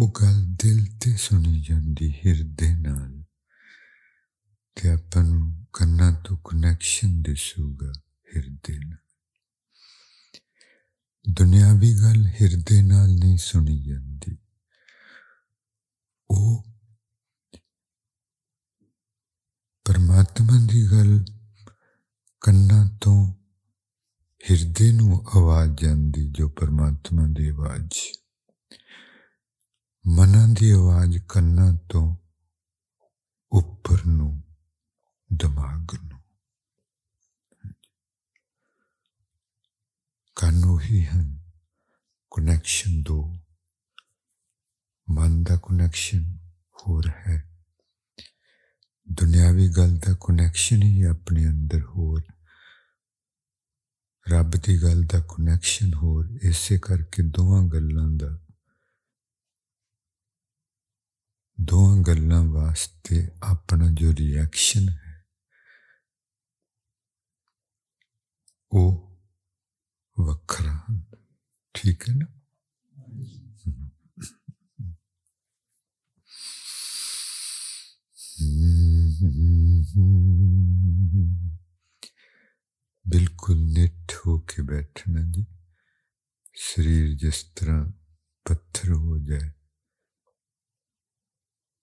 ਉਹ ਗੱਲ ਦਿਲ ਤੇ ਸੁਣੀ ਜਾਂਦੀ ਹਿਰਦੇ ਨਾਲ ਤੇ ਆਪਾਂ ਨੂੰ ਕੰਨਾਂ ਤੋਂ ਕਨੈਕਸ਼ਨ ਦਿਸੂਗਾ ਹਿਰਦੇ ਨਾਲ। ਦੁਨਿਆਵੀ ਗੱਲ ਹਿਰਦੇ ਨਾਲ ਨਹੀਂ ਸੁਣੀ ਜਾਂਦੀ। ਉਹ ਪਰਮਾਤਮਾ ਦੀ ਗੱਲ ਕੰਨਾਂ ਤੋਂ ਹਿਰਦੇ ਨੂੰ ਆਵਾਜ਼ ਜਾਂਦੀ ਜੋ ਪਰਮਾਤਮਾ ਦੀ ਆਵਾਜ਼। ਮਨਾਂ ਦੀ ਆਵਾਜ਼ ਕੰਨਾਂ ਤੋਂ ਉੱਪਰ ਨੂੰ ਦਿਮਾਗ ਨੂੰ ਕੰਨ ਉਹੀ ਹਨ ਕਨੈਕਸ਼ਨ ਦੋ ਮਨ ਦਾ ਕਨੈਕਸ਼ਨ ਹੋਰ ਹੈ ਦੁਨਿਆਵੀ ਗੱਲ ਦਾ ਕਨੈਕਸ਼ਨ ਹੀ ਆਪਣੇ ਅੰਦਰ ਹੋਰ ਰੱਬ ਦੀ ਗੱਲ ਦਾ ਕਨੈਕਸ਼ਨ ਹੋਰ ਇਸੇ ਕਰਕੇ ਦੋਵਾਂ ਗੱਲਾਂ ਦਾ دو گلوں واسطے اپنا جو ریئیکشن ہے وہ وکھرا ٹھیک ہے نا بالکل نٹ ہو کے بیٹھنا جی سریر جس طرح پتھر ہو جائے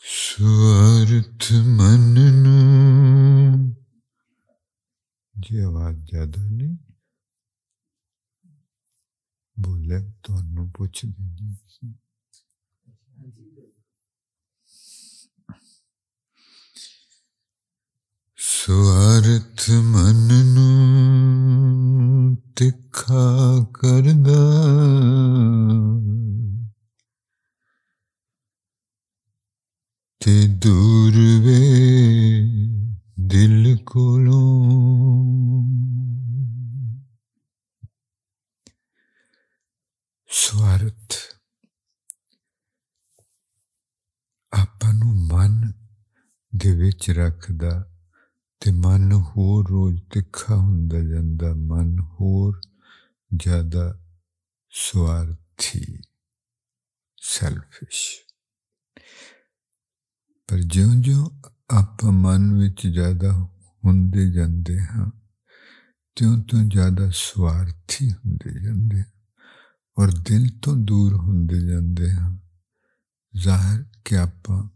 سورت من جی آواز زیادہ نہیں بولے تو پوچھ دیں سوارت من تکھا کر تے دور وے دل کولوں سوارت ਵਿੱਚ ਰੱਖਦਾ ਤੇ ਮਨ ਹੋਰ ਰੋਜ਼ ਤਿੱਖਾ ਹੁੰਦਾ ਜਾਂਦਾ, ਮਨ ਹੋਰ ਜ਼ਿਆਦਾ ਸਵਾਰਥੀ ਸੈਲਫਿਸ਼ ਪਰ ਜਿਉਂ-ਜਿਉਂ ਆਪਾਂ ਮਨ ਵਿੱਚ ਜ਼ਿਆਦਾ ਹੁੰਦੇ ਜਾਂਦੇ ਹਾਂ, ਤਿਉਂ-ਤਿਉਂ ਜ਼ਿਆਦਾ ਸਵਾਰਥੀ ਹੁੰਦੇ ਜਾਂਦੇ ਔਰ ਦਿਲ ਤੋਂ ਦੂਰ ਹੁੰਦੇ ਜਾਂਦੇ ਹਾਂ, ਜ਼ਾਹਰ ਕਿ ਆਪਾਂ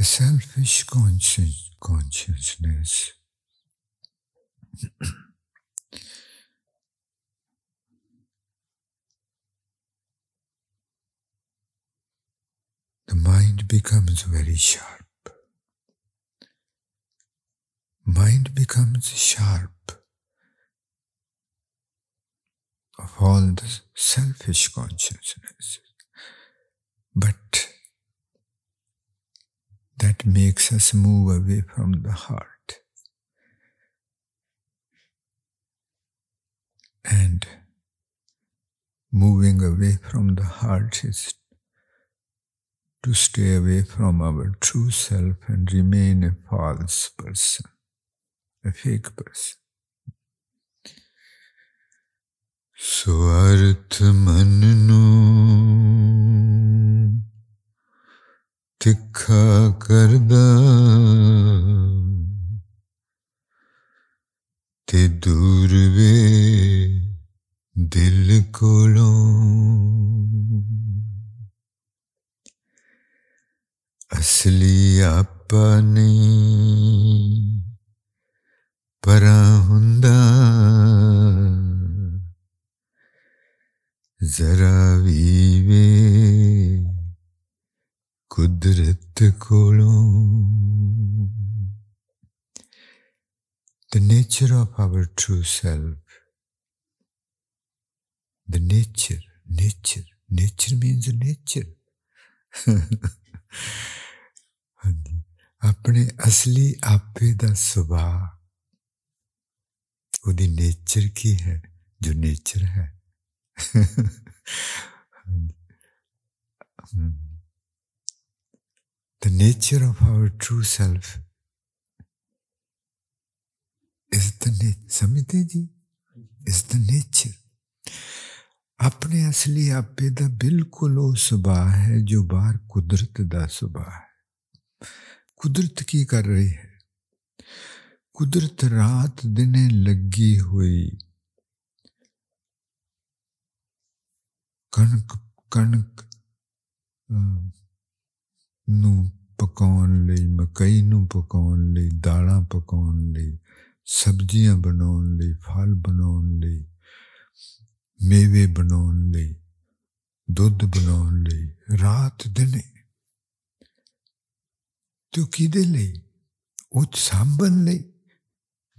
A selfish conscience, consciousness the mind becomes very sharp. Mind becomes sharp of all the selfish consciousness. But that makes us move away from the heart. And moving away from the heart is to stay away from our true self and remain a false person, فیکس سوارت منو تکھا کردہ تے دور وے دل کولوں اصلی آپ نہیں ਪਰਾਂ ਹੁੰਦਾ ਜ਼ਰਾ ਵੀ ਵੇ ਕੁਦਰਤ ਕੋਲੋਂ the nature of our true self the nature nature nature means nature ਹਾਂਜੀ ਆਪਣੇ ਅਸਲੀ ਆਪੇ ਦਾ ਸੁਭਾਅ ਉਹਦੀ ਨੇਚਰ ਕੀ ਹੈ ਜੋ ਨੇਚਰ ਹੈ the nature of our true self is the nature ਸਮਝਦੇ ਜੀ is the nature ਆਪਣੇ ਅਸਲੀ ਆਪੇ ਦਾ ਬਿਲਕੁਲ ਉਹ ਸੁਭਾਅ ਹੈ ਜੋ ਬਾਹਰ ਕੁਦਰਤ ਦਾ ਸੁਭਾਅ ਹੈ ਕੁਦਰਤ ਕੀ ਕਰ ਰਹੀ ਹੈ ਕੁਦਰਤ ਰਾਤ ਦਿਨੇ ਲੱਗੀ ਹੋਈ। ਕਣਕ ਕਣਕ ਨੂੰ ਪਕਾਉਣ ਲਈ, ਮਕਈ ਨੂੰ ਪਕਾਉਣ ਲਈ, ਦਾਲਾਂ ਪਕਾਉਣ ਲਈ, ਸਬਜ਼ੀਆਂ ਬਣਾਉਣ ਲਈ, ਫਲ ਬਣਾਉਣ ਲਈ, ਮੇਵੇ ਬਣਾਉਣ ਲਈ, ਦੁੱਧ ਬਣਾਉਣ ਲਈ, ਰਾਤ ਦਿਨੇ। ਤੂੰ ਕਿਹਦੇ ਲਈ? ਉਹ ਸਾਂਭਣ ਲਈ।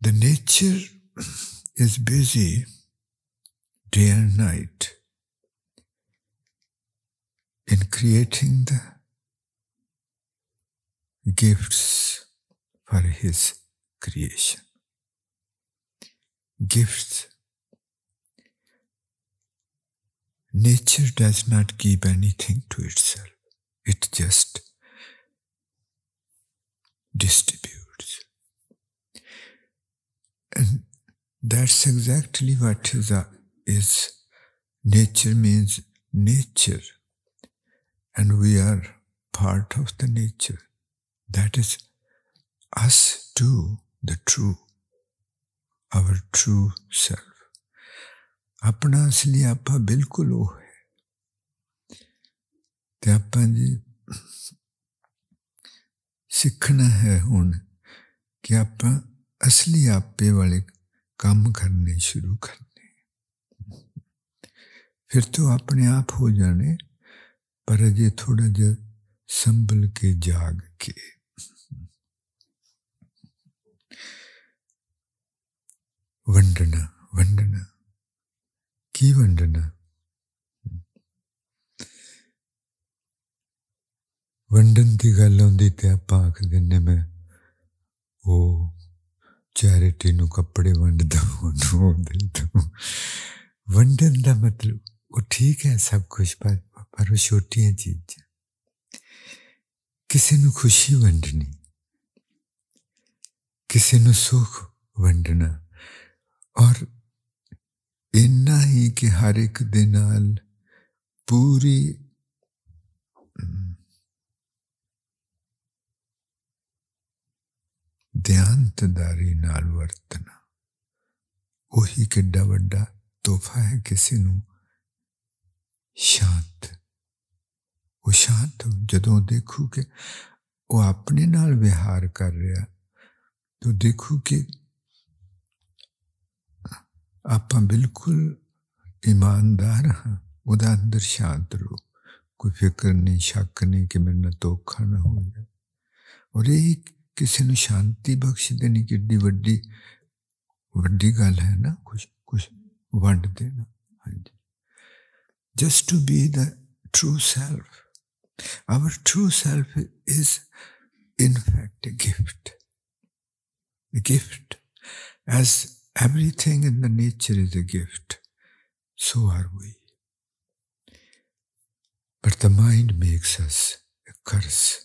The nature is busy day and night in creating the gifts for his creation. Gifts Nature does not give anything to itself, it just distributes. And that's exactly what is, a, is nature means nature. And we are part of the nature. That is us too, the true, our true self. ਆਪਣਾ ਅਸਲੀ ਆਪਾ ਬਿਲਕੁਲ ਉਹ ਹੈ ਤੇ ਆਪਾਂ ਜੀ ਸਿੱਖਣਾ ਹੈ ਹੁਣ ਕਿ ਆਪਾਂ ਅਸਲੀ ਆਪੇ ਵਾਲੇ ਕੰਮ ਕਰਨੇ ਸ਼ੁਰੂ ਕਰਨੇ ਫਿਰ ਤੋਂ ਆਪਣੇ ਆਪ ਹੋ ਜਾਣੇ ਪਰ ਅਜੇ ਥੋੜਾ ਜਿਹਾ ਸੰਭਲ ਕੇ ਜਾਗ ਕੇ ਵੰਡਣਾ ਵੰਡਣਾ 기원드는 ونڈن کی گل آتی تو آپ آخ دے میں وہ چیریٹی نو کپڑے ونڈ دو ونڈن کا مطلب وہ ٹھیک ہے سب کچھ پر پر وہ چھوٹیاں چیزیں کسی نو خوشی ونڈنی کسی نو سکھ ونڈنا اور ਇੰਨਾ ਹੀ ਕਿ ਹਰ ਇੱਕ ਦੇ ਨਾਲ ਪੂਰੀ ਧਿਆਨਤਦਾਰੀ ਨਾਲ ਵਰਤਣਾ ਉਹੀ ਕਿੱਡਾ ਵੱਡਾ ਤੋਹਫਾ ਹੈ ਕਿਸੇ ਨੂੰ ਸ਼ਾਂਤ ਉਹ ਸ਼ਾਂਤ ਜਦੋਂ ਦੇਖੂ ਕਿ ਉਹ ਆਪਣੇ ਨਾਲ ਵਿਹਾਰ ਕਰ ਰਿਹਾ ਤਾਂ ਦੇਖੂ ਕਿ ਆਪਾਂ ਬਿਲਕੁਲ ਇਮਾਨਦਾਰ ਹਾਂ ਉਹਦਾ ਅੰਦਰ ਸ਼ਾਂਤ ਰਹੋ ਕੋਈ ਫਿਕਰ ਨਹੀਂ ਸ਼ੱਕ ਨਹੀਂ ਕਿ ਮੇਰੇ ਨਾਲ ਧੋਖਾ ਨਾ ਹੋ ਜਾਏ ਔਰ ਇਹ ਕਿਸੇ ਨੂੰ ਸ਼ਾਂਤੀ ਬਖਸ਼ ਦੇਣੀ ਕਿੱਡੀ ਵੱਡੀ ਵੱਡੀ ਗੱਲ ਹੈ ਨਾ ਕੁਝ ਕੁਝ ਵੰਡ ਦੇਣਾ ਹਾਂਜੀ just to be the true self. Our true self is, in fact, a gift. A gift. As Everything in the nature is a gift. So are we. But the mind makes us a curse.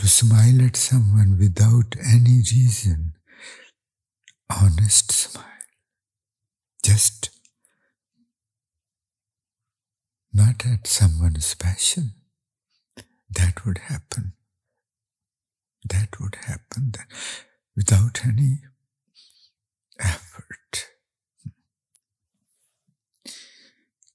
to smile at someone without any reason honest smile just not at someone's passion. That would happen. That would happen then, without any effort.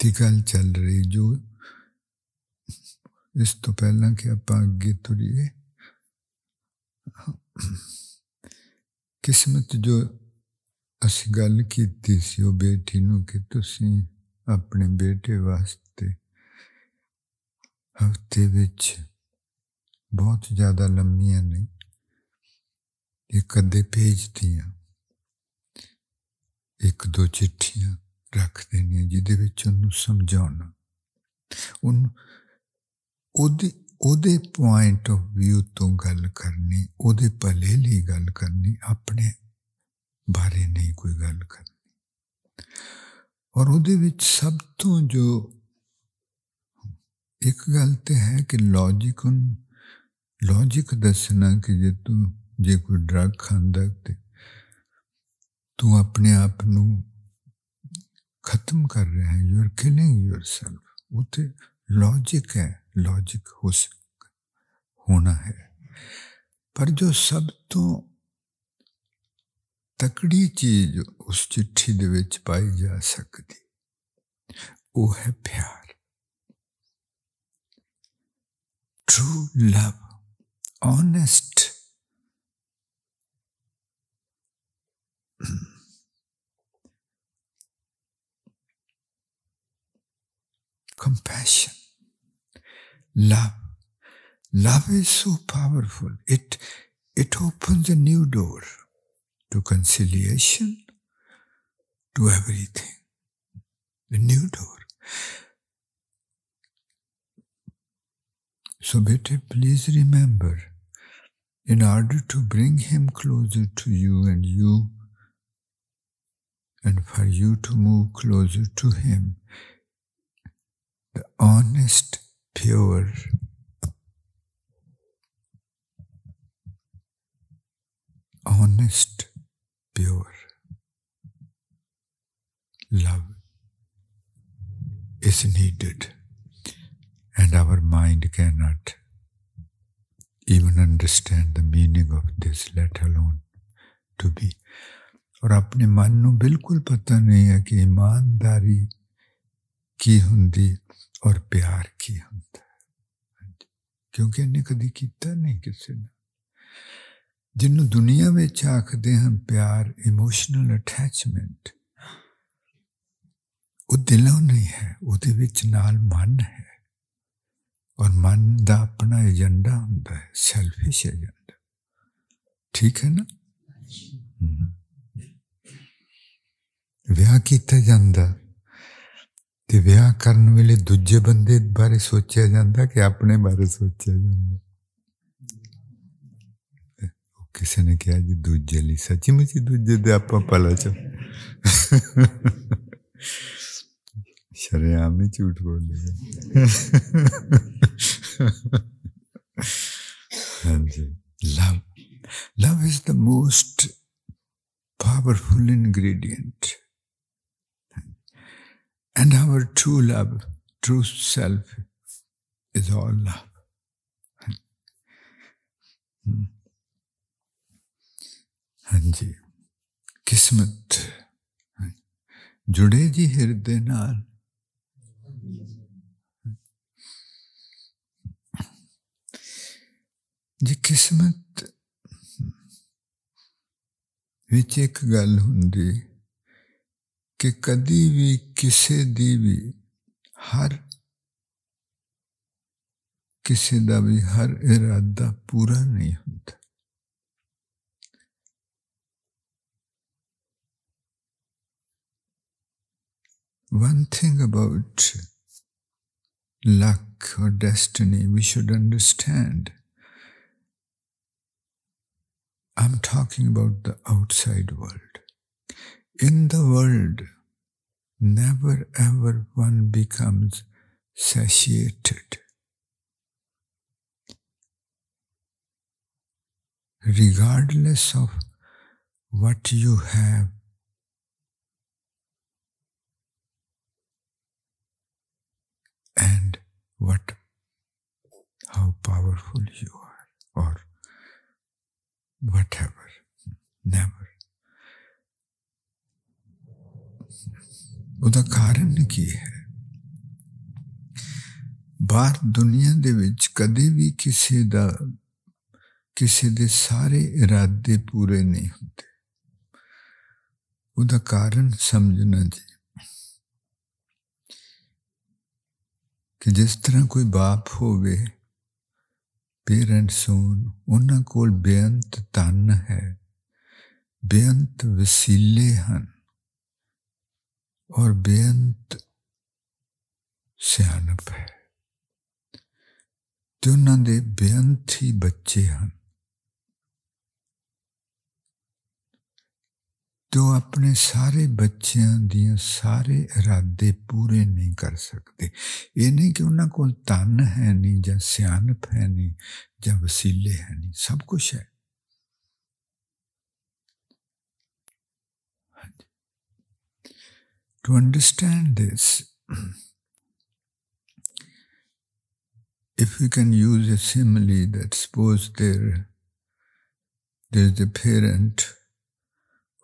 ਦੀ ਗੱਲ ਚੱਲ ਰਹੀ ਜੋ ਇਸ ਤੋਂ ਪਹਿਲਾਂ ਕਿ ਆਪਾਂ ਅੱਗੇ ਤੁਰੀਏ ਕਿਸਮਤ ਜੋ ਅਸੀਂ ਗੱਲ ਕੀਤੀ ਸੀ ਉਹ ਬੇਟੀ ਨੂੰ ਕਿ ਤੁਸੀਂ ਆਪਣੇ ਬੇਟੇ ਵਾਸਤੇ ਹਫਤੇ ਵਿੱਚ ਬਹੁਤ ਜ਼ਿਆਦਾ ਲੰਮੀਆਂ ਨਹੀਂ ਇੱਕ ਅੱਧੇ ਪੇਜ ਦੀਆਂ ਇੱਕ ਦੋ ਚਿੱਠੀਆਂ ਰੱਖ ਦੇਣੀਆਂ ਜਿਹਦੇ ਵਿੱਚ ਉਹਨੂੰ ਸਮਝਾਉਣਾ ਉਹਨੂੰ ਉਹਦੇ ਉਹਦੇ ਪੁਆਇੰਟ ਆਫ View ਤੋਂ ਗੱਲ ਕਰਨੀ ਉਹਦੇ ਭਲੇ ਲਈ ਗੱਲ ਕਰਨੀ ਆਪਣੇ ਬਾਰੇ ਨਹੀਂ ਕੋਈ ਗੱਲ ਕਰਨੀ ਔਰ ਉਹਦੇ ਵਿੱਚ ਸਭ ਤੋਂ ਜੋ ਇੱਕ ਗੱਲ ਤੇ ਹੈ ਕਿ ਲੌਜੀਕ ਲੌਜੀਕ ਦੱਸਣਾ ਕਿ ਜੇ ਤੂੰ ਜੇ ਕੋਈ ਡਰਗ ਖਾਂਦਾ ਤੇ ਤੂੰ ਆਪਣੇ ਆਪ ਨੂੰ ਖਤਮ ਕਰ ਰਿਹਾ ਹੈ ਯੂ ਆਰ ਕਿਲਿੰਗ ਯੋਰਸੈਲਫ ਉਹ ਤੇ ਲੌਜਿਕ ਹੈ ਲੌਜਿਕ ਹੋ ਹੋਣਾ ਹੈ ਪਰ ਜੋ ਸਭ ਤੋਂ ਤਕੜੀ ਚੀਜ਼ ਉਸ ਚਿੱਠੀ ਦੇ ਵਿੱਚ ਪਾਈ ਜਾ ਸਕਦੀ ਉਹ ਹੈ ਪਿਆਰ true love honest compassion. Love. Love is so powerful. It it opens a new door to conciliation to everything. A new door. So bete please remember in order to bring him closer to you and you and for you to move closer to him the pure pure, pure love is needed and our mind mind not even understand the meaning of this let alone to be اور اپنے من نو بالکل پتہ نہیں ہے کہ ایمانداری ਕੀ ਹੁੰਦੀ ਔਰ ਪਿਆਰ ਕੀ ਹੁੰਦਾ ਕਿਉਂਕਿ ਇਹਨੇ ਕਦੀ ਕੀਤਾ ਨਹੀਂ ਕਿਸੇ ਨਾਲ ਜਿਹਨੂੰ ਦੁਨੀਆ ਵਿੱਚ ਆਖਦੇ ਹਨ ਪਿਆਰ ਇਮੋਸ਼ਨਲ ਅਟੈਚਮੈਂਟ ਉਹ ਦਿਲੋਂ ਨਹੀਂ ਹੈ ਉਹਦੇ ਵਿੱਚ ਨਾਲ ਮਨ ਹੈ ਔਰ ਮਨ ਦਾ ਆਪਣਾ ਏਜੰਡਾ ਹੁੰਦਾ ਹੈ ਸੈਲਫਿਸ਼ ਏਜੰਡਾ ਠੀਕ ਹੈ ਨਾ ਵਿਆਹ ਕੀਤਾ ਜਾਂਦਾ کہ واہ کرن ویلے دوے بندے بارے سوچیا جا کہ اپنے بارے سوچیا جا کسی نے کہا جی دو سچی مچی دو شریام ہی جھوٹ بول ہاں جی love love is the most powerful ingredient and our true love true self is all love ہاں جی قسمت جڑے جی ہردے نال جی قسمت ایک گل ہوں کہ کدی بھی کسی دی بھی ہر کسی دا بھی ہر ارادہ پورا نہیں ہوتا ون تھنگ اباؤٹ لک اور destiny we should understand I am talking about the outside world In the world, never ever one becomes satiated. Regardless of what you have and what how powerful you are or whatever never کارن باہر دنیا کے کسی دے دے سارے ارادے پورے نہیں ہوں وہ کا کارن سمجھنا چاہیے کہ جس طرح کوئی باپ ہوٹس ہونا کول بےت تن ہے بےنت وسیع ہیں اور بےنت سیانپ ہے۔ تو انہوں دے بےنت ہی بچے ہیں تو اپنے سارے بچیاں دیا سارے ارادے پورے نہیں کر سکتے۔ یہ نہیں کہ انہوں کو تن ہے نہیں جا سیانپ ہے نہیں جا وسیلے ہے نہیں، سب کچھ ہے۔ To understand this, if we can use a simile that suppose there there's a parent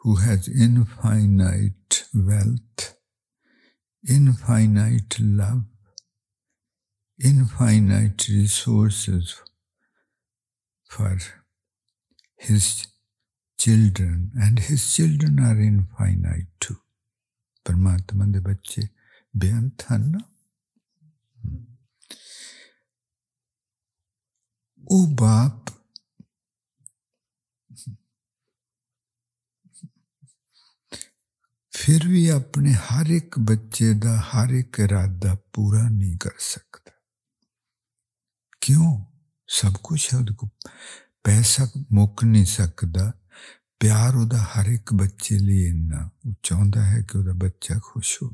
who has infinite wealth, infinite love, infinite resources for his children, and his children are infinite. پرمتما بچے بےنت ہیں وہ باپ فر بھی اپنے ہر ایک بچے کا ہر ایک ارادہ پورا نہیں کر سکتا کیوں سب کچھ پیسہ مک نہیں سکتا ہے کو پیسہ مک نہیں سکتا پیار وہ ہر ایک بچے لیے وہ چاہتا ہے کہ وہ بچہ خوش ہو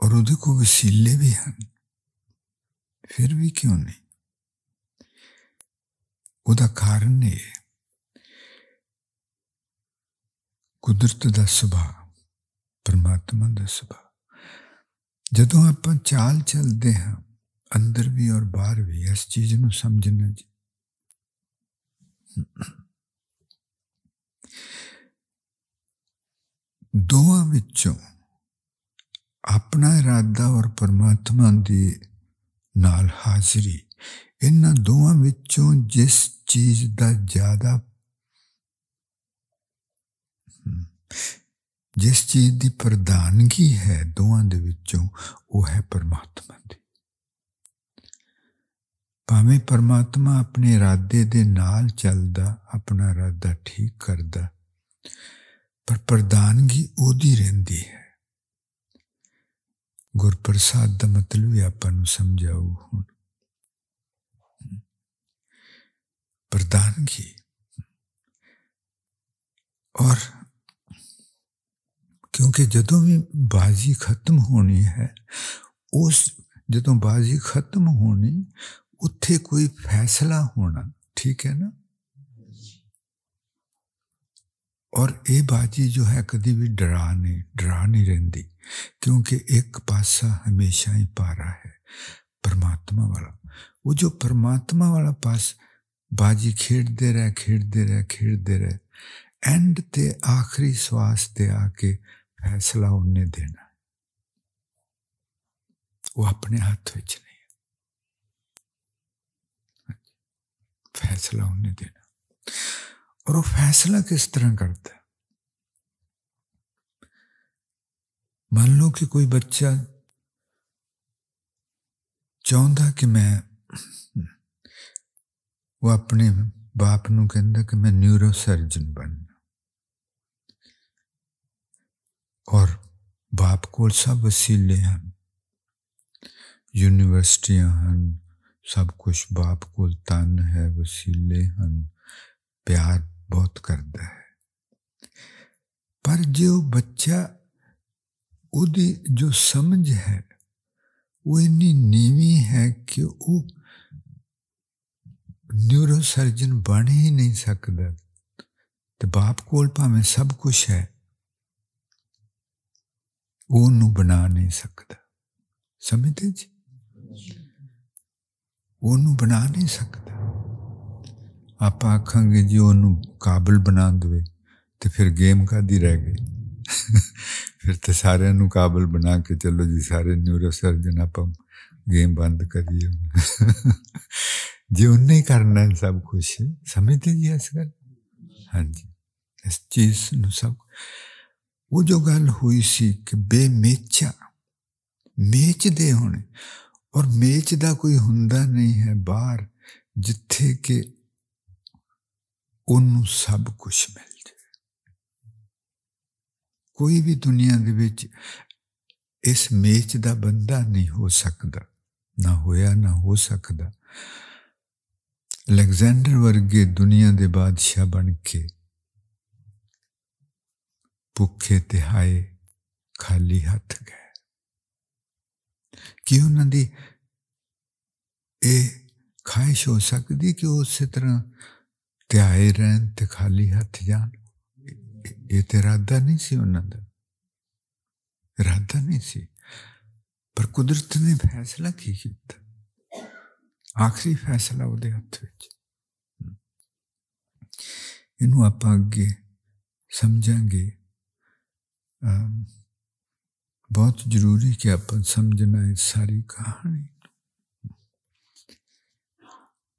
اور وہ کو وسیلے بھی ہیں پھر بھی کیوں نہیں وہ کارن یہ قدرت کا سبھا پرماتما کا سبھا جدو آپ چال چلتے ہیں اندر بھی اور باہر بھی اس چیز نو سمجھنا جی دونوں اپنا ارادہ اور پرماتما دی نال حاضری ان دونوں جس چیز دا زیادہ جس چیز کی پردانگی ہے دونوں وہ ہے پرماتما دی پاویں پرماتما اپنے ارادے دے نال چلتا اپنا ارادہ ٹھیک کرتا پر پردانگی وہ گرپرساد دا مطلب ہی اپنا سمجھ آؤ ہوں پردانگی۔ اور کیونکہ جدوں بھی بازی ختم ہونی ہے، اس جدو بازی ختم ہونی، اتھے کوئی فیصلہ ہونا، ٹھیک ہے نا؟ اور اے باجی جو ہے کدی بھی ڈرا نہیں ڈرا نہیں رہتی کیونکہ ایک پاسا ہمیشہ ہی پارا ہے پرماتما والا۔ وہ جو پرماتما والا پاس باجی کھیڈتے رہ کھیڈتے رہ دے رہے، اینڈ تے آخری سواس تے آ کے فیصلہ انہیں دینا وہ اپنے ہاتھ نہیں ہاں جی، فیصلہ انہیں دینا اور وہ فیصلہ کس طرح کرتا ہے؟ مان لو کہ کوئی بچہ چاہتا کہ میں وہ اپنے باپ نو کہ میں نیورو سرجن بننا۔ اور باپ کو سب وسیلے ہیں۔ یونیورسٹیاں ہیں، سب کچھ باپ کو تن ہے، وسیلے ہیں، پیار ਬਹੁਤ ਕਰਦਾ ਹੈ ਪਰ ਜੋ ਬੱਚਾ ਉਹਦੀ ਜੋ ਸਮਝ ਹੈ ਉਹ ਇੰਨੀ ਨੀਵੀਂ ਹੈ ਕਿ ਉਹ ਨਿਊਰੋ ਸਰਜਨ ਬਣ ਹੀ ਨਹੀਂ ਸਕਦਾ ਤੇ ਬਾਪ ਕੋਲ ਭਾਵੇਂ ਸਭ ਕੁਝ ਹੈ ਉਹ ਨੂੰ ਬਣਾ ਨਹੀਂ ਸਕਦਾ ਸਮਝਦੇ ਜੀ ਉਹਨੂੰ ਬਣਾ ਨਹੀਂ ਸਕਦਾ ਆਪਾਂ ਆਖਾਂਗੇ ਜੀ ਉਹਨੂੰ ਕਾਬਲ ਬਣਾ ਦੇਵੇ ਤੇ ਫਿਰ ਗੇਮ ਕਾਦੀ ਰਹਿ ਗਈ? ਫਿਰ ਤੇ ਸਾਰਿਆਂ ਨੂੰ ਕਾਬਲ ਬਣਾ ਕੇ ਚਲੋ ਜੀ, ਸਾਰੇ ਨਿਊਰੋ ਸਰਜਨ ਆਪਾਂ ਗੇਮ ਬੰਦ ਕਰੀਏ ਜੇ ਉਹਨੇ ਕਰਨਾ ਸਭ ਕੁਝ ਸਮਝਦੇ ਜੀ ਇਸ ਗੱਲ? ਹਾਂਜੀ। ਇਸ ਚੀਜ਼ ਨੂੰ ਸਭ ਉਹ ਜੋ ਗੱਲ ਹੋਈ ਸੀ ਕਿ ਬੇਮੇਚਾ ਮੇਚ ਦੇ ਹੋਣੇ। ਔਰ ਮੇਚ ਦਾ ਕੋਈ ਹੁੰਦਾ ਨਹੀਂ ਹੈ ਬਾਹਰ, ਜਿੱਥੇ ਕਿ ਉਹਨੂੰ ਸਭ ਕੁਝ ਮਿਲ ਜਾਏ ਕੋਈ ਵੀ ਦੁਨੀਆ ਦੇ ਵਿੱਚ ਇਸ ਮੇਚ ਦਾ ਬੰਦਾ ਨਹੀਂ ਹੋ ਸਕਦਾ। ਨਾ ਹੋਇਆ, ਨਾ ਹੋ ਸਕਦਾ। ਅਲੈਗਜ਼ੈਂਡਰ ਵਰਗੇ ਦੁਨੀਆ ਦੇ ਬਾਦਸ਼ਾਹ ਬਣ ਕੇ ਭੁੱਖੇ ਤੇ ਹਾਏ ਖਾਲੀ ਹੱਥ ਗਏ। ਕਿ ਉਹਨਾਂ ਦੀ ਇਹ ਖਾਹਿਸ਼ ਹੋ ਸਕਦੀ ਕਿ ਉਹ ਉਸੇ ਤਰ੍ਹਾਂ ਧਿਆਏ ਰਹਿਣ ਤੇ ਖਾਲੀ ਹੱਥ ਜਾਣ ਇਹ ਤੇ ਇਰਾਦਾ ਨਹੀਂ ਸੀ ਉਹਨਾਂ ਦਾ ਇਰਾਦਾ ਨਹੀਂ ਸੀ ਪਰ ਕੁਦਰਤ ਨੇ ਫੈਸਲਾ ਕੀ ਕੀਤਾ ਆਖਰੀ ਫੈਸਲਾ ਉਹਦੇ ਹੱਥ ਵਿੱਚ ਇਹਨੂੰ ਆਪਾਂ ਅੱਗੇ ਸਮਝਾਂਗੇ ਬਹੁਤ ਜ਼ਰੂਰੀ ਕਿ ਆਪਾਂ ਸਮਝਣਾ ਹੈ ਸਾਰੀ ਕਹਾਣੀ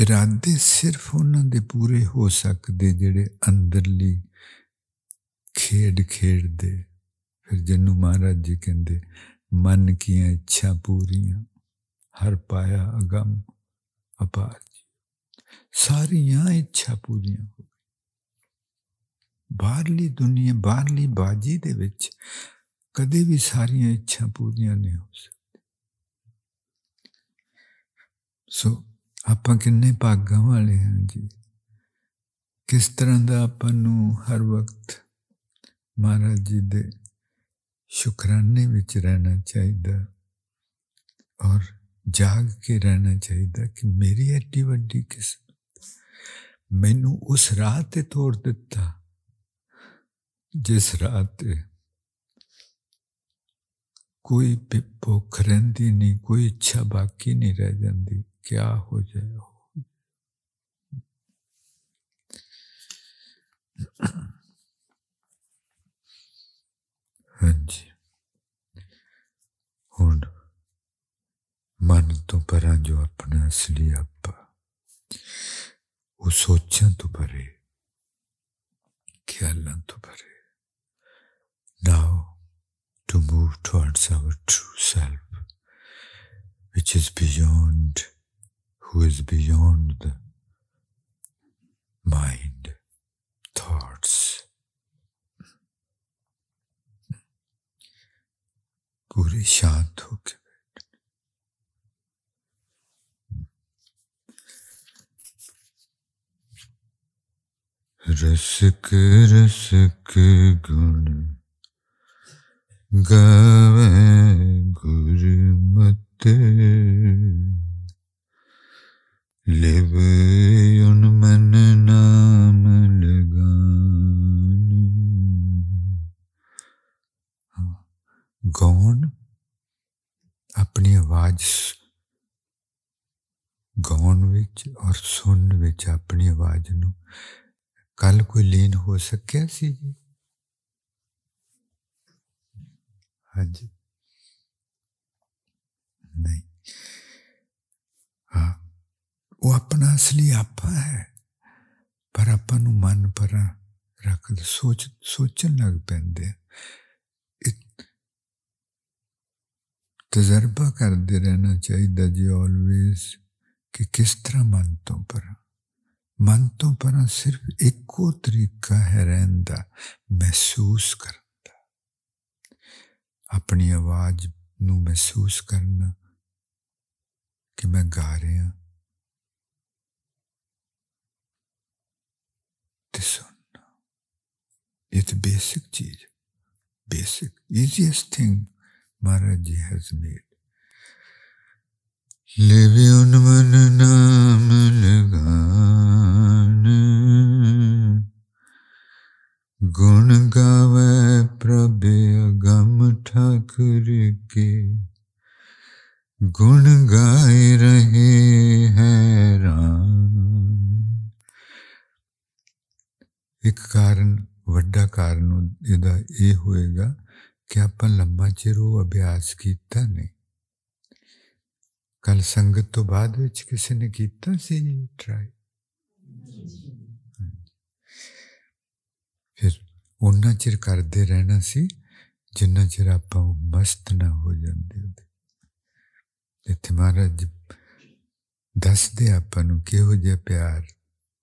ਇਰਾਦੇ ਸਿਰਫ ਉਹਨਾਂ ਦੇ ਪੂਰੇ ਹੋ ਸਕਦੇ ਜਿਹੜੇ ਅੰਦਰਲੀ ਖੇਡ ਖੇਡਦੇ ਫਿਰ ਜਿੰਨੂੰ ਮਹਾਰਾਜ ਜੀ ਕਹਿੰਦੇ ਮਨ ਕੀਆਂ ਇੱਛਾ ਪੂਰੀਆਂ, ਹਰ ਪਾਇਆ ਅਗਮ ਅਪਾਰ ਸਾਰੀਆਂ ਇੱਛਾ ਪੂਰੀਆਂ ਹੋ ਗਈਆਂ। ਬਾਹਰਲੀ ਦੁਨੀਆ, ਬਾਹਰਲੀ ਬਾਜੀ ਦੇ ਵਿੱਚ ਕਦੇ ਵੀ ਸਾਰੀਆਂ ਇੱਛਾ ਪੂਰੀਆਂ ਨਹੀਂ ਹੋ ਸਕਦੀ ਸੋ ਆਪਾਂ ਕਿੰਨੇ ਭਾਗਾਂ ਵਾਲੇ ਹਾਂ ਜੀ। ਕਿਸ ਤਰ੍ਹਾਂ ਦਾ ਆਪਾਂ ਨੂੰ ਹਰ ਵਕਤ ਮਹਾਰਾਜ ਜੀ ਦੇ شکرانے رہنا چاہیے اور جاگ کے رہنا چاہیے کہ میری ایڈی ویسم منس راہ پہ توڑ دتا جس راہ پہ کوئی بک ری نہیں، کوئی اچھا باقی نہیں رہ جاتی کیا ہو جائے؟ وہ ہاں جی ہوں من تو پر جو اپنا اصلی آپا وہ سوچاں تو پرے خیالاں تو پرے now to move towards our true self which is beyond who is beyond the mind thoughts پورے شانت ہو کے رسک رسک گن گوے گر مت۔ ان من نام لگان گون اپنی آواز گاؤن اور سن اپنی آواز نو کل کوئی لین ہو سکیا سی جی؟ ہاں جی۔ نہیں۔ ہاں۔ وہ اپنا اصلی آپ ہے۔ پر اپن من پر رکھ، سوچ، سوچن لگ پہ تجربہ کرتے رہنا چاہیے جی آلویز کہ کس طرح من تو پر من تو پر صرف ایک طریقہ ہے رہن کا محسوس کرتا اپنی آواز نو محسوس کرنا کہ میں گا رہا ہاں۔ سننا، یہ تو بیسک چیز basic easiest thing Maharaj ji has made Leone من نام لگان گن گاوے پرب اگم ٹھاکر کے گن گائے رہے حیران ایک کارن وڈا کارن یہ ہوئے گا کہ آپ لمبا چر وہ ابیاس کیتا نہیں کل سنگت تو بعد کسی نے کیتا سی جی ٹرائی پھر اُنہ چر کرتے رہنا سی جنہ چر آپ مست نہ ہو جاتے اتنے مہاراج دس دے آپ کہہو جہ پیار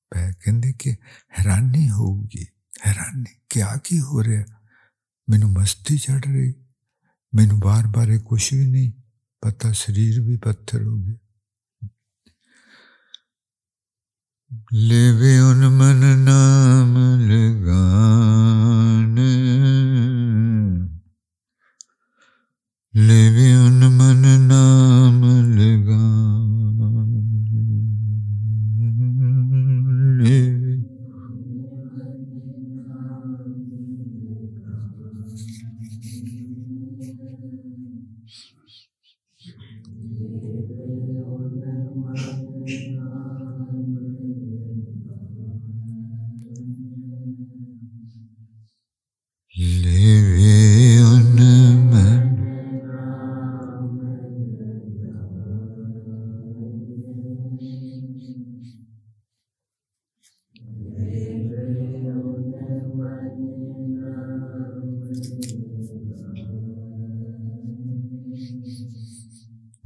پہ کہ حیرانی ہوگی حیرانی کیا کی ہو رہا مینو مستی چڑھ رہی۔ مینو بار بار کچھ بھی نہیں پتا شریر بھی پتھر ہو گیا۔ لے ان من نام لگان۔ لے ان من نام لگان۔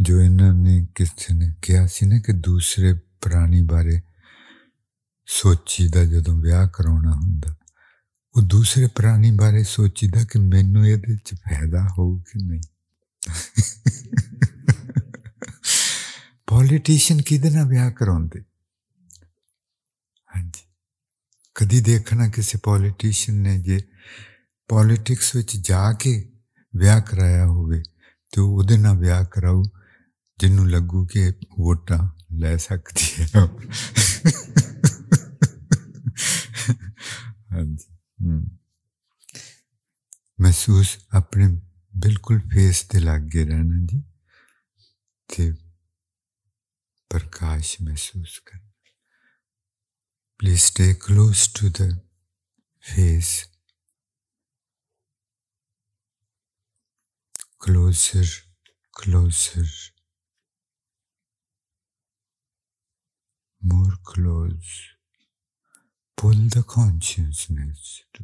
جو یہاں نے کسی سی نا کہ دوسرے پرانی بارے سوچی دا جدو ویاہ کرونا ہوں وہ دوسرے پرانی بارے سوچی دا کہ مینو یہ فائدہ ہو کہ نہیں؟ پولیٹیشن کہ ویاہ کرا ہاں جی۔ کدی دیکھنا کسی پولیٹیشن نے جی پولیٹکس جا کے ویاہ کرایا ہوئے تو وہ ویاہ کراؤ لگو کہ ووٹاں لے سکتی ہے ہاں جی۔ محسوس اپنے بالکل فیس تے لگے رہنا جی۔ تے پرکاش محسوس کرنا please stay close to the face closer closer more close, pull the consciousness to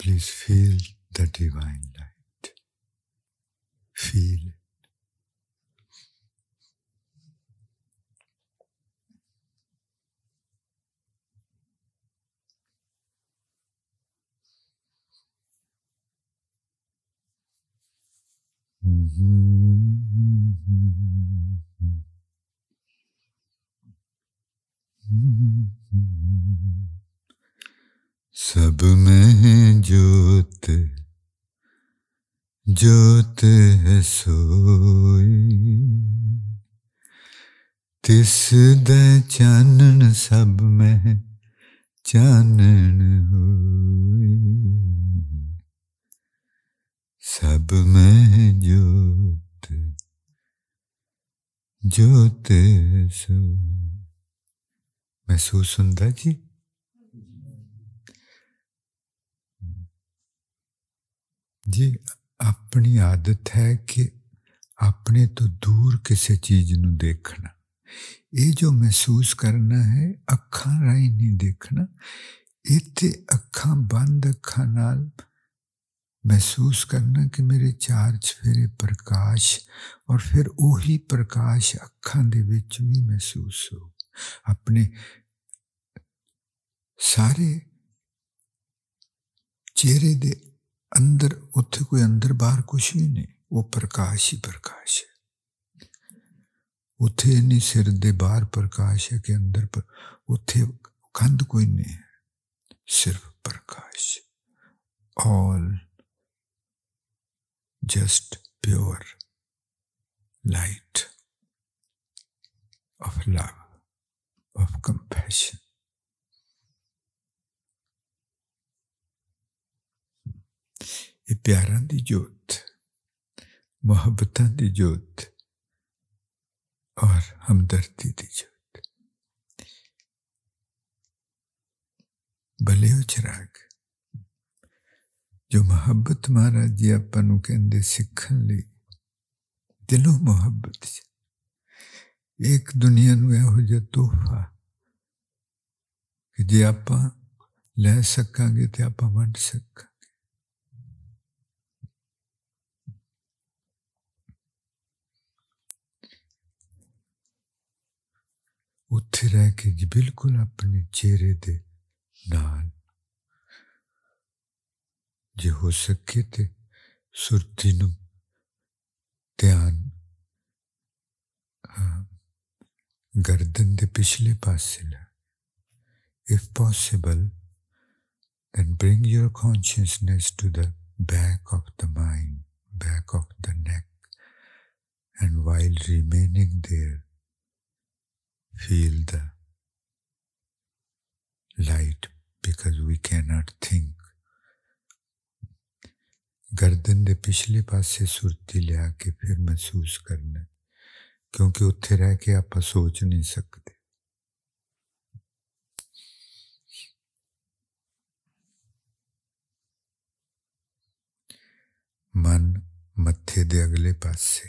please feel the divine life Feel it. سب میں جوت جوت ہے سوئی تس د چانن سب میں چانن ہوئی سب میں جوت جوت سو محسوس ہوں جی جی اپنی عادت ہے کہ اپنے تو دور کسی چیز نو دیکھنا یہ جو محسوس کرنا ہے اکھاں رائی نہیں دیکھنا اتنے اکھاں بند اکھاں نال محسوس کرنا کہ میرے چار چفیرے پرکاش اور پھر وہی پرکاش اکھاں دے وچ بھی محسوس ہو اپنے سارے چہرے دے اندر اتنے کوئی اندر باہر کچھ بھی نہیں وہ پرکاش ہی پرکاش ہے اتنے نہیں سر دے باہر پرکاش ہے کہ اندر پر اتنے کند کوئی نہیں ہے صرف Prakash all just pure light of love of compassion یہ پیار دی جوت محبت دی جوت اور ہمدردی دی جوت بلے ہو چراغ جو محبت مہاراج جی آپ کہ سیکھن لی دلوں محبت ایک دنیا نو یہ تحفہ کہ جی آپ لے سکا گے تو آپ ونڈ سکا اتنے رہ کے جی بالکل اپنے چہرے دے نال جی ہو سکے تو سرتی نو دھیان گردن دے پچھلے پاس لا if possible then bring your consciousness to the back of the mind back of the neck and while remaining there feel the light because we cannot think. گردن دے پچھلے پاسے سرتی لیا کے پھر محسوس کرنا کیونکہ اتنے رہ کے آپ سوچ نہیں سکتے من متے دے اگلے پاسے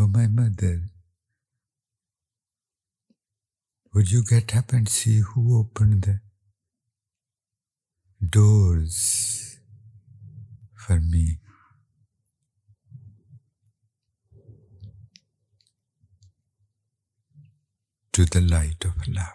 Oh, my mother, would you get up and see who opened the doors for me? to the light of love.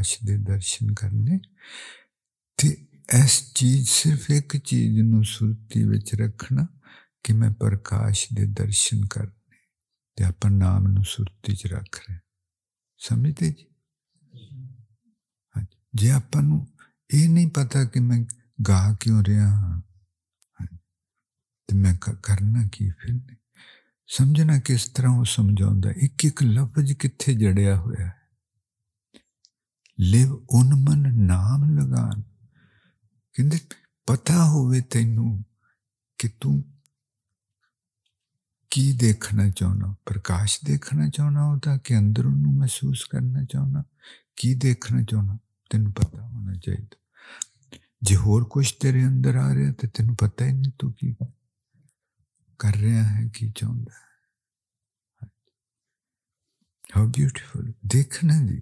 ਪ੍ਰਕਾਸ਼ ਦੇ ਦਰਸ਼ਨ ਕਰਨੇ। ਤੇ ਇਸ ਚੀਜ਼ ਸਿਰਫ ਇੱਕ ਚੀਜ਼ ਨੂੰ ਸੁਰਤੀ ਵਿੱਚ ਰੱਖਣਾ ਕਿ ਮੈਂ ਪ੍ਰਕਾਸ਼ ਦੇ ਦਰਸ਼ਨ ਕਰਨੇ ਤੇ ਆਪਾਂ ਨਾਮ ਨੂੰ ਸੁਰਤੀ 'ਚ ਰੱਖ ਰਹੇ। ਸਮਝਦੇ ਜੀ? ਜੇ ਆਪਾਂ ਨੂੰ ਇਹ ਨਹੀਂ ਪਤਾ ਕਿ ਮੈਂ ਗਾ ਕਿਉਂ ਰਿਹਾ ਹਾਂ ਤੇ ਮੈਂ ਕਰਨਾ ਕੀ ਫਿਰ? ਸਮਝਣਾ ਕਿਸ ਤਰ੍ਹਾਂ ਉਹ ਸਮਝਾਉਂਦਾ? ਇੱਕ ਇੱਕ ਲਫ਼ਜ਼ ਕਿੱਥੇ ਜੜਿਆ ਹੋਇਆ ਹੈ? ਲਿਵ ਉਨਮਨ ਨਾਮ ਲਗਾਨ ਕਹਿੰਦੇ ਪਤਾ ਹੋਵੇ ਤੈਨੂੰ ਕਿ ਤੂੰ ਕੀ ਦੇਖਣਾ ਚਾਹੁੰਦਾ ਪ੍ਰਕਾਸ਼ ਦੇਖਣਾ ਚਾਹੁੰਦਾ ਉਹਦਾ ਕਿ ਅੰਦਰ ਨੂੰ ਮਹਿਸੂਸ ਕਰਨਾ ਚਾਹੁੰਦਾ ਕੀ ਦੇਖਣਾ ਚਾਹੁੰਦਾ ਤੈਨੂੰ ਪਤਾ ਹੋਣਾ ਚਾਹੀਦਾ ਜੇ ਹੋਰ ਕੁਝ ਤੇਰੇ ਅੰਦਰ ਆ ਰਿਹਾ ਤੇ ਤੈਨੂੰ ਪਤਾ ਹੀ ਨਹੀਂ ਤੂੰ ਕੀ ਕਰ ਰਿਹਾ ਹੈ ਕੀ ਚਾਹੁੰਦਾ ਹੈ ਹਾਊ ਬਿਊਟੀਫੁਲ ਦੇਖਣਾ ਜੀ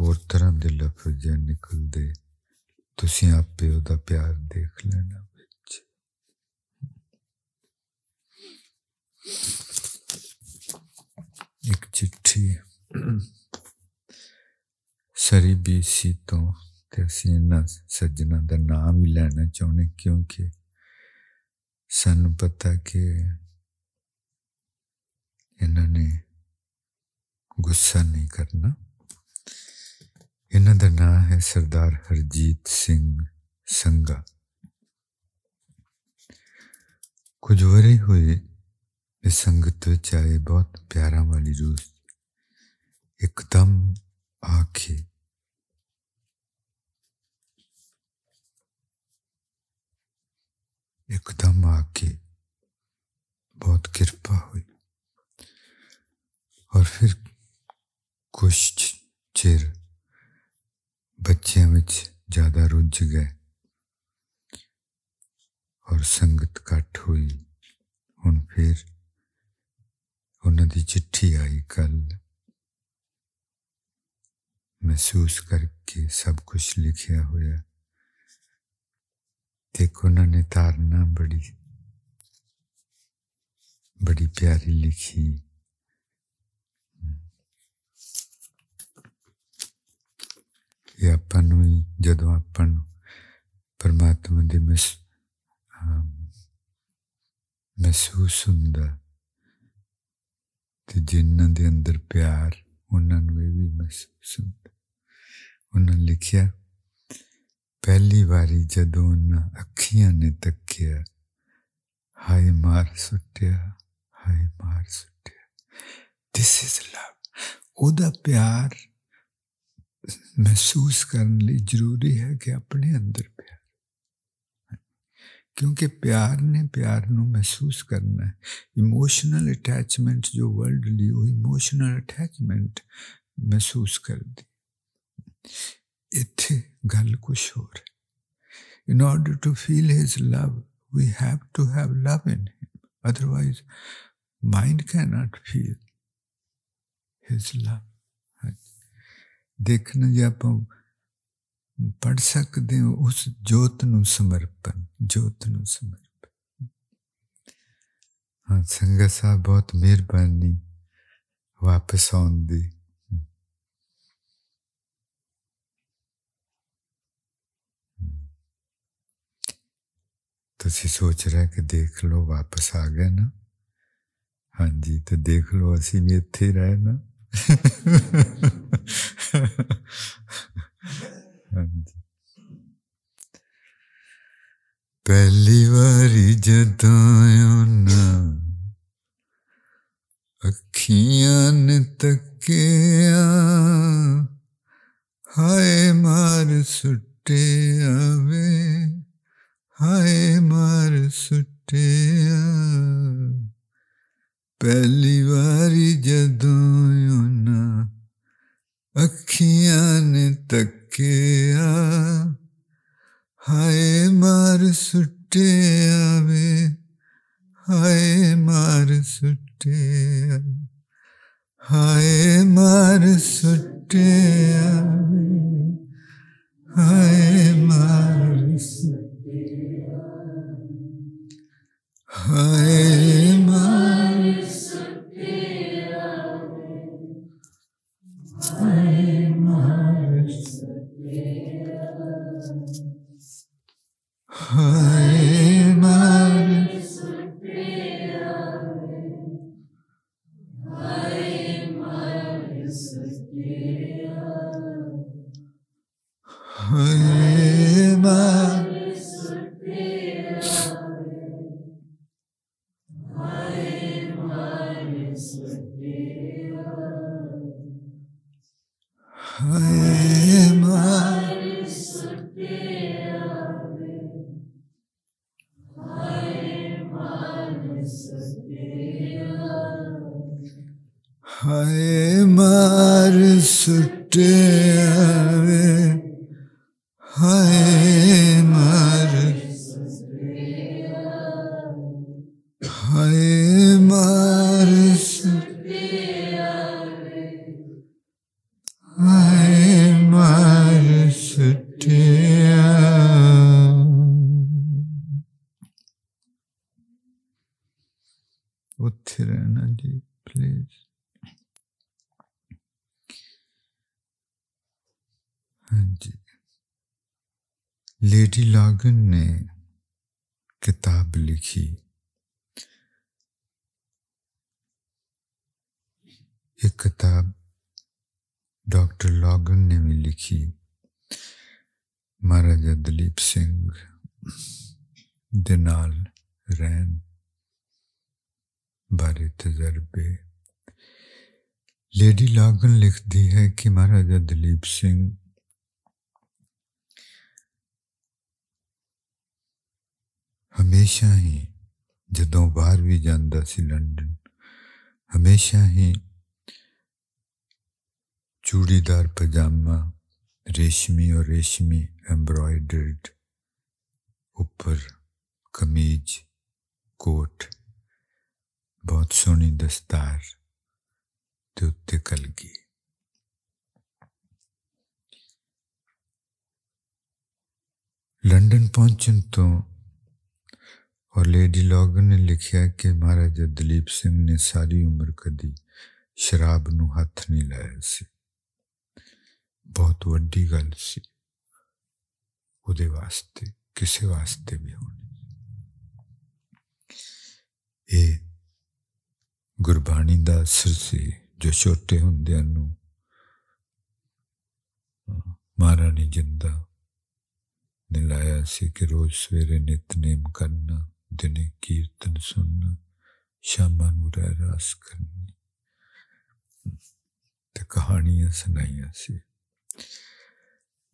ਹੋਰ ਤਰ੍ਹਾਂ ਦੇ ਲਫ਼ਜ਼ ਜਿਹੇ ਨਿਕਲਦੇ ਤੁਸੀਂ ਆਪੇ ਉਹਦਾ ਪਿਆਰ ਦੇਖ ਲੈਣਾ ਵਿੱਚ ਇੱਕ ਚਿੱਠੀ ਸਰੀ ਬੀਸੀ ਤੋਂ ਤੇ ਅਸੀਂ ਇਹਨਾਂ ਸੱਜਣਾ ਦਾ ਨਾਮ ਹੀ ਲੈਣਾ ਚਾਹੁੰਦੇ ਕਿਉਂਕਿ ਸਾਨੂੰ ਪਤਾ ਕਿ ਇਹਨਾਂ ਨੇ ਗੁੱਸਾ ਨਹੀਂ ਕਰਨਾ ਇਹਨਾਂ ਦਾ ਨਾਮ ਹੈ ਸਰਦਾਰ ਹਰਜੀਤ ਸਿੰਘ ਸੰਗਾ ਕੁਝ ਵਰੇ ਹੋਏ ਇਸ ਸੰਗਤ ਵਿੱਚ ਆਏ ਬਹੁਤ ਪਿਆਰਾਂ ਵਾਲੀ ਰੂਹ ਇੱਕਦਮ ਆਖੇ آ کے بہت کرپا ہوئی اور پھر کچھ چر بچیاں بچ زیادہ رجھ گئے اور سنگت کٹ ہوئی ہوں پھر انہوں دی چٹھی آئی کل محسوس کر کے سب کچھ لکھیا ہوا دیکھو انہوں نے تارنا بڑی بڑی پیاری لکھی یہ اپن جدو اپن پرماتما دے مس محسوس ہوں تو جنہ دے اندر پیار انہوں بھی محسوس ہوں انہوں نے لکھیا پہلی باری جدو انہوں اکھیاں نے تکیا ہائے مار سٹیا ہائے مار سٹیا دس از لو او دا محسوس کرنے لی ضروری ہے کہ اپنے اندر پیار کیونکہ پیار نے پیار نو محسوس کرنا ہے۔ ایموشنل اٹیچمنٹ جو ورلڈ لی، وہ ایموشنل اٹیچمنٹ محسوس کر دی۔ اتھے گل کچھ ہو رہا in order to feel his love we have to have love in otherwise mind کی ناٹ فیل ہز لو دیکھنا جی آپ پڑھ سکتے ہیں اس جوت نو سمرپن جوت نو سمرپن ہاں سنگت صاحب بہت مہربانی واپس آن دی تو سوچ رہے کہ دیکھ لو واپس آ گئے نا ہاں جی تو دیکھ لو اسی بھی اتنے رہے نا ہاں جی پہلی باری اکھیاں نے تکیا ہائے مار سٹیا وے ہائے مار سٹیا پہلی باری جدوں لیڈی لاگن نے کتاب لکھی۔ یہ کتاب ڈاکٹر لاگن نے بھی لکھی۔ مہاراجا دلیپ سنگھ دنال رین بارے تجربے۔ لیڈی لاگن لکھتی ہے کہ مہاراجا دلیپ سنگھ ہمیشہ ہی جدوں باہر بھی جانا سی لنڈن، ہمیشہ ہی چوڑی دار پجامہ، ریشمی اور ریشمی ایمبرائڈرڈ اوپر کمیج کوٹ، بہت سونی دستار تے کلگی۔ لنڈن پہنچن تو اور لیڈی لاگن نے لکھیا کہ مہاراجا دلیپ سنگھ نے ساری عمر کدی شراب نو ہاتھ نہیں لایا سی بہت وڈی گل سی وہ واسطے کسی واسطے بھی ہونی یہ گربانی دا اثر سی جو چھوٹے ہوں مہارانی جندہ نے لایا سی کہ روز سویرے نت نیم کرنا دن کیرتن سننا شاما نو رہ راس کرنی۔ کہانیاں سنائیاں سی۔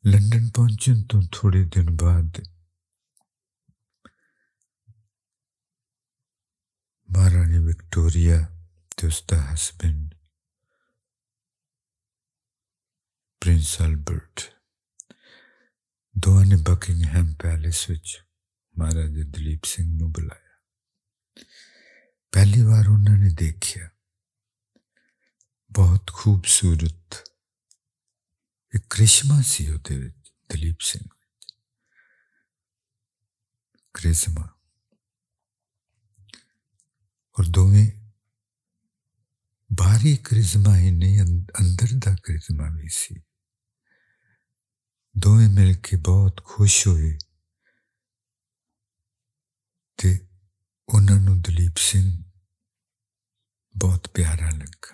لنڈن پہنچن تو تھوڑے دن بعد مہارانی وکٹوریا اس کا ہسبینڈ پرنس البرٹ دونوں نے Buckingham palace Maharaja Duleep Singh نو بلایا پہلی بار انہوں نے دیکھا بہت خوبصورت ایک کرشما سی وہ دلیپ سنگھ کرزما اور دونوں باہری کرزما ہی نہیں اندر دا کرزما بھی سی دونوں مل کے بہت خوش ہوئے تے انہوں دلیپ سنگھ بہت پیارا لگا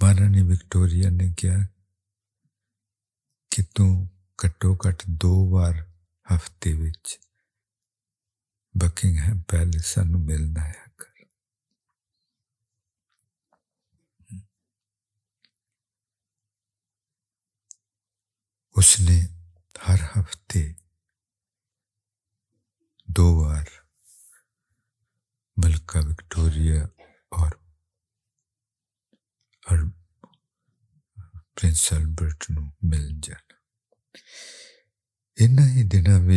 مہارانی وکٹوریا نے کیا کہ تٹو کٹ دو بار ہفتے بکنگ ہے پہلے سانو ملنا ہے کر اس نے ہر ہفتے دو بار ملکہ وکٹوریا اور پرنس البرٹ نو مل جانا ان ہی دنوں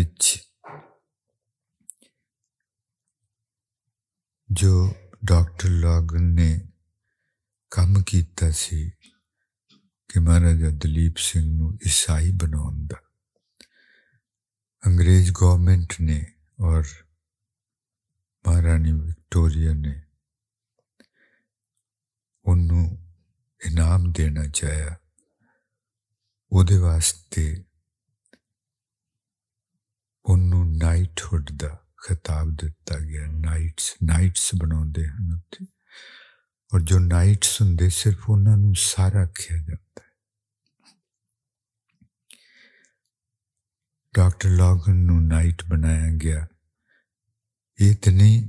جو ڈاکٹر لاگن نے کام کیتا سی کہ مہاراجا دلیپ سنگھ نو عیسائی بنا انگریز گورنمنٹ نے اور مہارانی وکٹوریا نے انہوں انعام دینا چاہیا وہ واسطے انہوں نائٹ ہوڈ دا خطاب دیتا گیا۔ نائٹس نائٹس بنا ہیں اور جو نائٹس ہوں صرف انہوں سارا کیا جاتا ہے۔ ڈاکٹر لاگن نو نائٹ بنایا گیا۔ یہ تو نہیں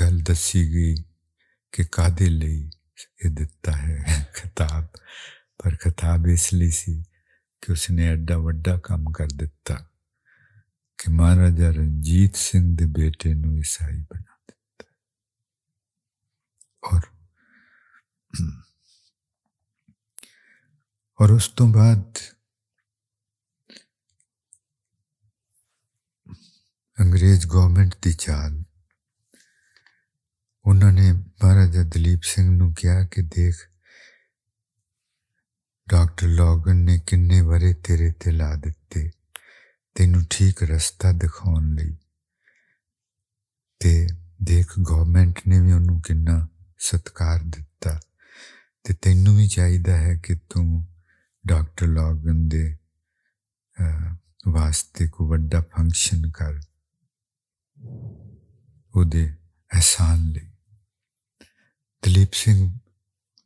گل دسی گئی کہ کدے لئی یہ دتا ہے خطاب، پر خطاب اس لیے سی کہ اس نے ایڈا وڈا کام کر دیتا کہ مہاراجا رنجیت سنگھ دے بیٹے نو عیسائی بنا دیتا اور اور اس تو بعد انگریز گورنمنٹ دی چال انہوں نے مہاراجا دلیپ سنگھ نو کیا کہ دیکھ ڈاکٹر لاگن نے کنے ورے تیرے تے لا دیتے تینوں ٹھیک رستہ دکھاؤن لئی تے دیکھ گورنمنٹ نے بھی انہوں کنا ستکار دیتا تے تینوں بھی چاہیدہ ہے کہ تم ڈاکٹر لاگن دے واسطے کو بڑا فنکشن احسان لئی دلیپ سنگھ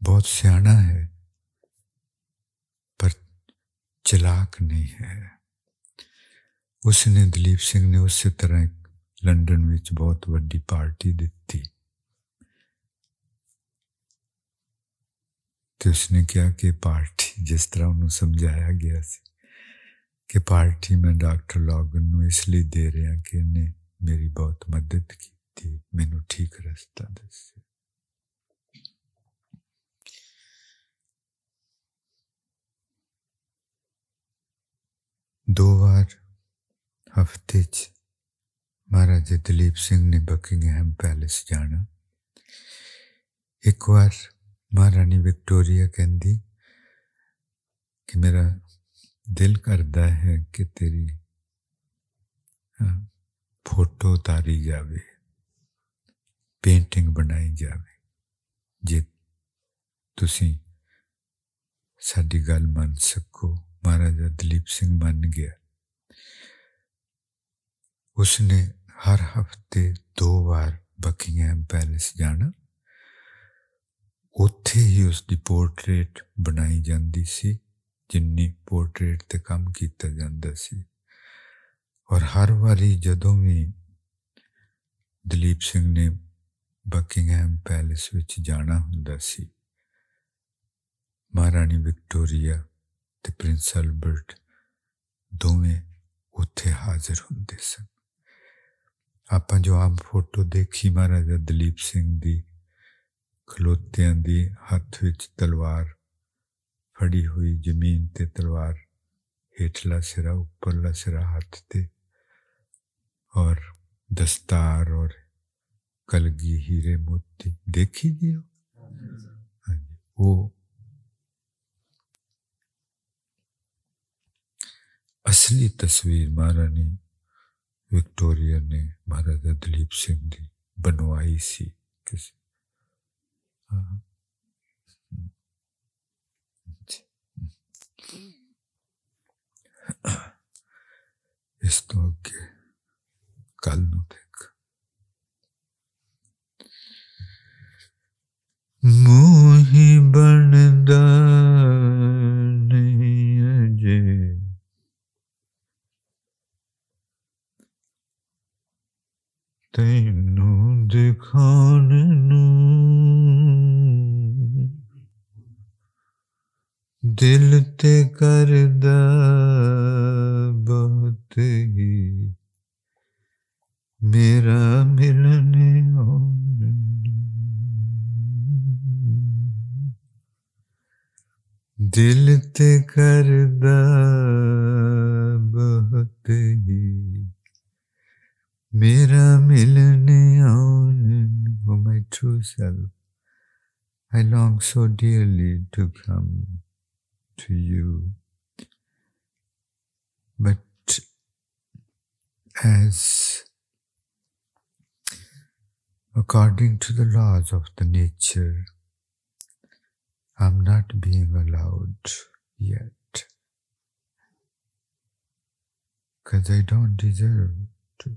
بہت سیاح ہے، پر چلاک نہیں ہے۔ اس نے دلیپ سنگھ نے اسی طرح لنڈن بہت وڈی پارٹی دیتی تو اس نے کیا کہ پارٹی، جس طرح انہوں سمجھایا گیا سی، کہ پارٹی میں ڈاکٹر لاگن نو اس لیے دے رہا کہ انہیں میری بہت مدد کی تھی، مینو ٹھیک رستہ دس دو بار ہفتے چ مہاراجا دلیپ سنگھ نے بکنگ بکنگہم پیلس جانا۔ ایک بار مہارانی وکٹوریا کہندی کہ میرا دل کرتا ہے کہ ہاں، فوٹو اتاری جاوے پینٹنگ بنائی جاوے جی تھی ساری گل من سکو مہاراجا دلیپ سنگھ من گیا اس نے ہر ہفتے دو بار بکنگہم پیلس جانا اتے ہی اس کی پورٹریٹ بنائی جاتی سی جن پورٹریٹ تے کام کیتا جاتا سی اور ہر باری جدوں بھی دلیپ سنگھ نے بکنگہم پیلس جانا ہوں سی مہارانی وکٹوریا تے پرنس البرٹ دونوں اتے حاضر ہوں سن آپ جو عام فوٹو دیکھی مہاراجا دلیپ سنگھ دی کھلوتیاں دی ہاتھ تلوار فڑی ہوئی زمین تے تلوار ہیٹلا سرا اوپرلا سرا ہاتھ تے اور دستار اور کلگی ہیرے موتی، دیکھی ہاں جی وہ اصلی تصویر مہارانی وکٹوریا نے مہاراجا دلیپ سنگھ دی، بنوائی سی کسی۔ ہاں، ہاں۔ جی۔ اس تو اگے کل نو دیکھ موہی بندا نہیں اجے تینوں دکھان دل تے کردہ بہت ہی میرا ملنے اور دل تے کردہ بہت ہی میرا ملنے آن my true self I long so dearly to come to you. But as according to the laws of the nature. I'm not being allowed yet. Because I don't deserve to.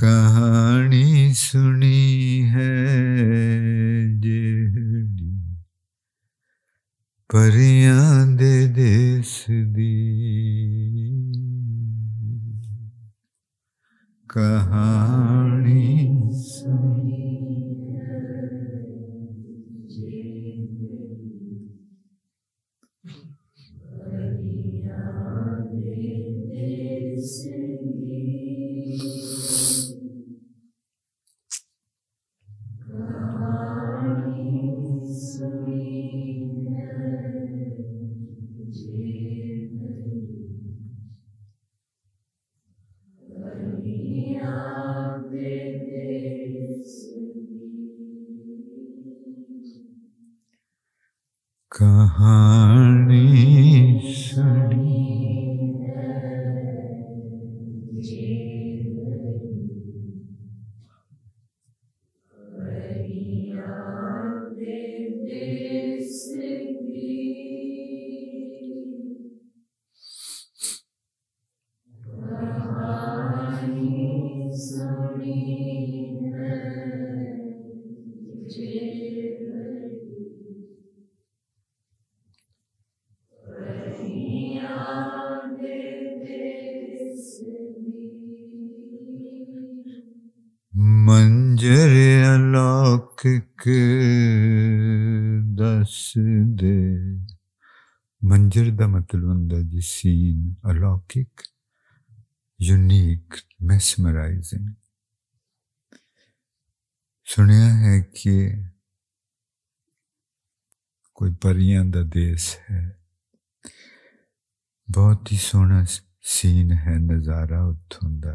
کہانی سنی ہے جیڑی پریاں دے دیس دی۔ کہانی سنی۔ کے دس دے منجر دا مطلب ہوں جی سین الوکک یونیک میسمرائزنگ سنیا ہے کہ کوئی پریاں دا دیس ہے بہت ہی سونا سین ہے نظارہ اتوں کا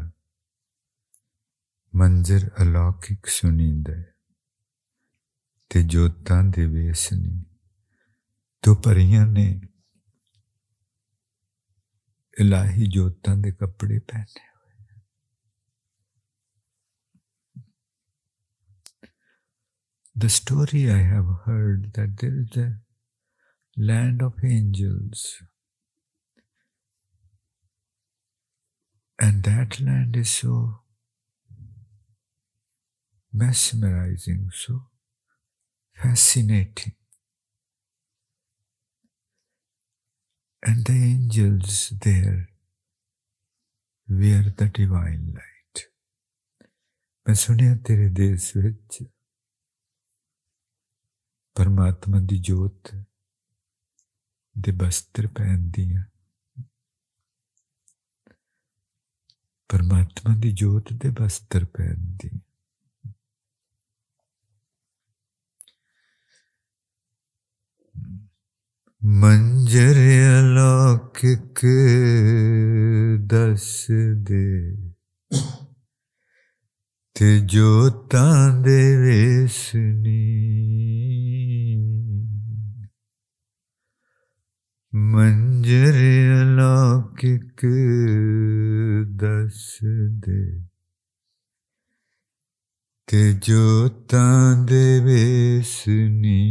منظر الوکک سنی دے ਤੇ ਜੋਤਾਂ ਦੇ ਵੇਸ ਨੇ ਤੋ ਪਰੀਆਂ ਨੇ ਇਲਾਹੀ ਜੋਤਾਂ ਦੇ ਕੱਪੜੇ ਪਹਿਨੇ The story I have heard that there is a land of angels. And that land is so mesmerizing, so fascinating. And the angels there wear the divine light. ਮੈਂ ਸੁਣਿਆ ਤੇਰੇ ਦੇਸ਼ ਵਿੱਚ ਪਰਮਾਤਮਾ ਦੀ ਜੋਤ ਦੇ ਬਸਤਰ ਪਹਿਨਦੀਆਂ ਪਰਮਾਤਮਾ ਦੀ ਜੋਤ ਦੇ ਬਸਤਰ ਪਹਿਨਦੀਆਂ ਮੰਜਰ ਅਲੌਕਿਕ ਦੱਸ ਦੇ। ਤੇ ਜੋਤਾਂ ਦੇ ਵੇਸਨੀ। ਮੰਜਰ ਅਲੌਕਿਕ ਦੱਸ ਦੇ। ਤੇ ਜੋਤਾਂ ਦੇ ਵੇਸਨੀ।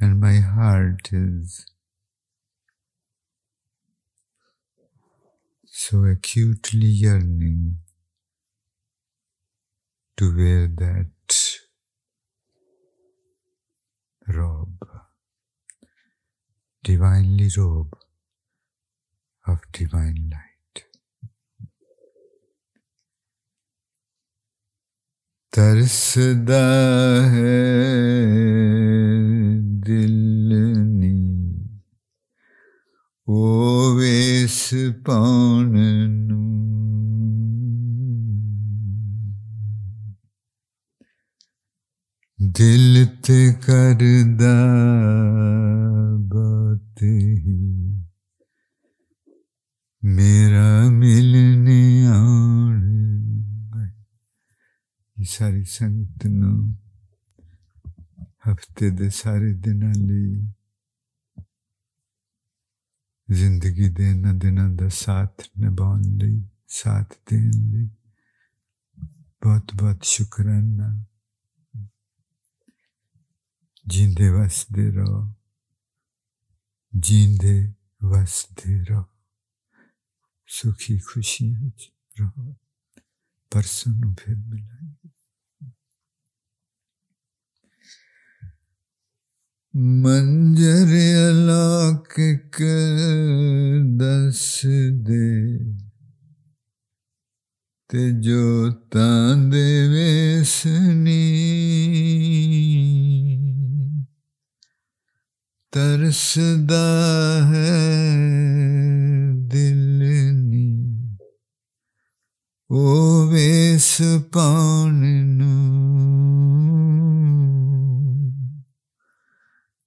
and my heart is so acutely yearning to wear that robe, divinely robe of divine light. ove spanenum. دل تے کردہ باتیں میرا ملنے آن یہ ساری سنگت نو ہفتے دے سارے دن علی ਜ਼ਿੰਦਗੀ ਦੇ ਇਹਨਾਂ ਦਿਨਾਂ ਦਾ ਸਾਥ ਨਿਭਾਉਣ ਲਈ ਸਾਥ ਦੇਣ ਲਈ ਬਹੁਤ ਬਹੁਤ ਸ਼ੁਕਰਾਨਾ ਜਿੰਦੇ ਵਸਦੇ ਰਹੋ ਜਿੰਦੇ ਵਸਦੇ ਰਹੋ ਸੁਖੀ ਖੁਸ਼ੀ ਵਿੱਚ ਰਹੋ ਪਰਸੋਂ ਨੂੰ ਫਿਰ ਮਿਲਾਂਗੇ ਮੰਜਰ ਅਲਾਕ ਕਰ ਦੱਸ ਦੇ। ਤੇ ਜੋ ਤਾਂ ਦੇ ਵੇਸਨੀ ਤਰਸਦਾ ਹੈ ਦਿਲ ਨੀ। ਉਹ ਵੇਸ ਪਾਉਣ ਨੂੰ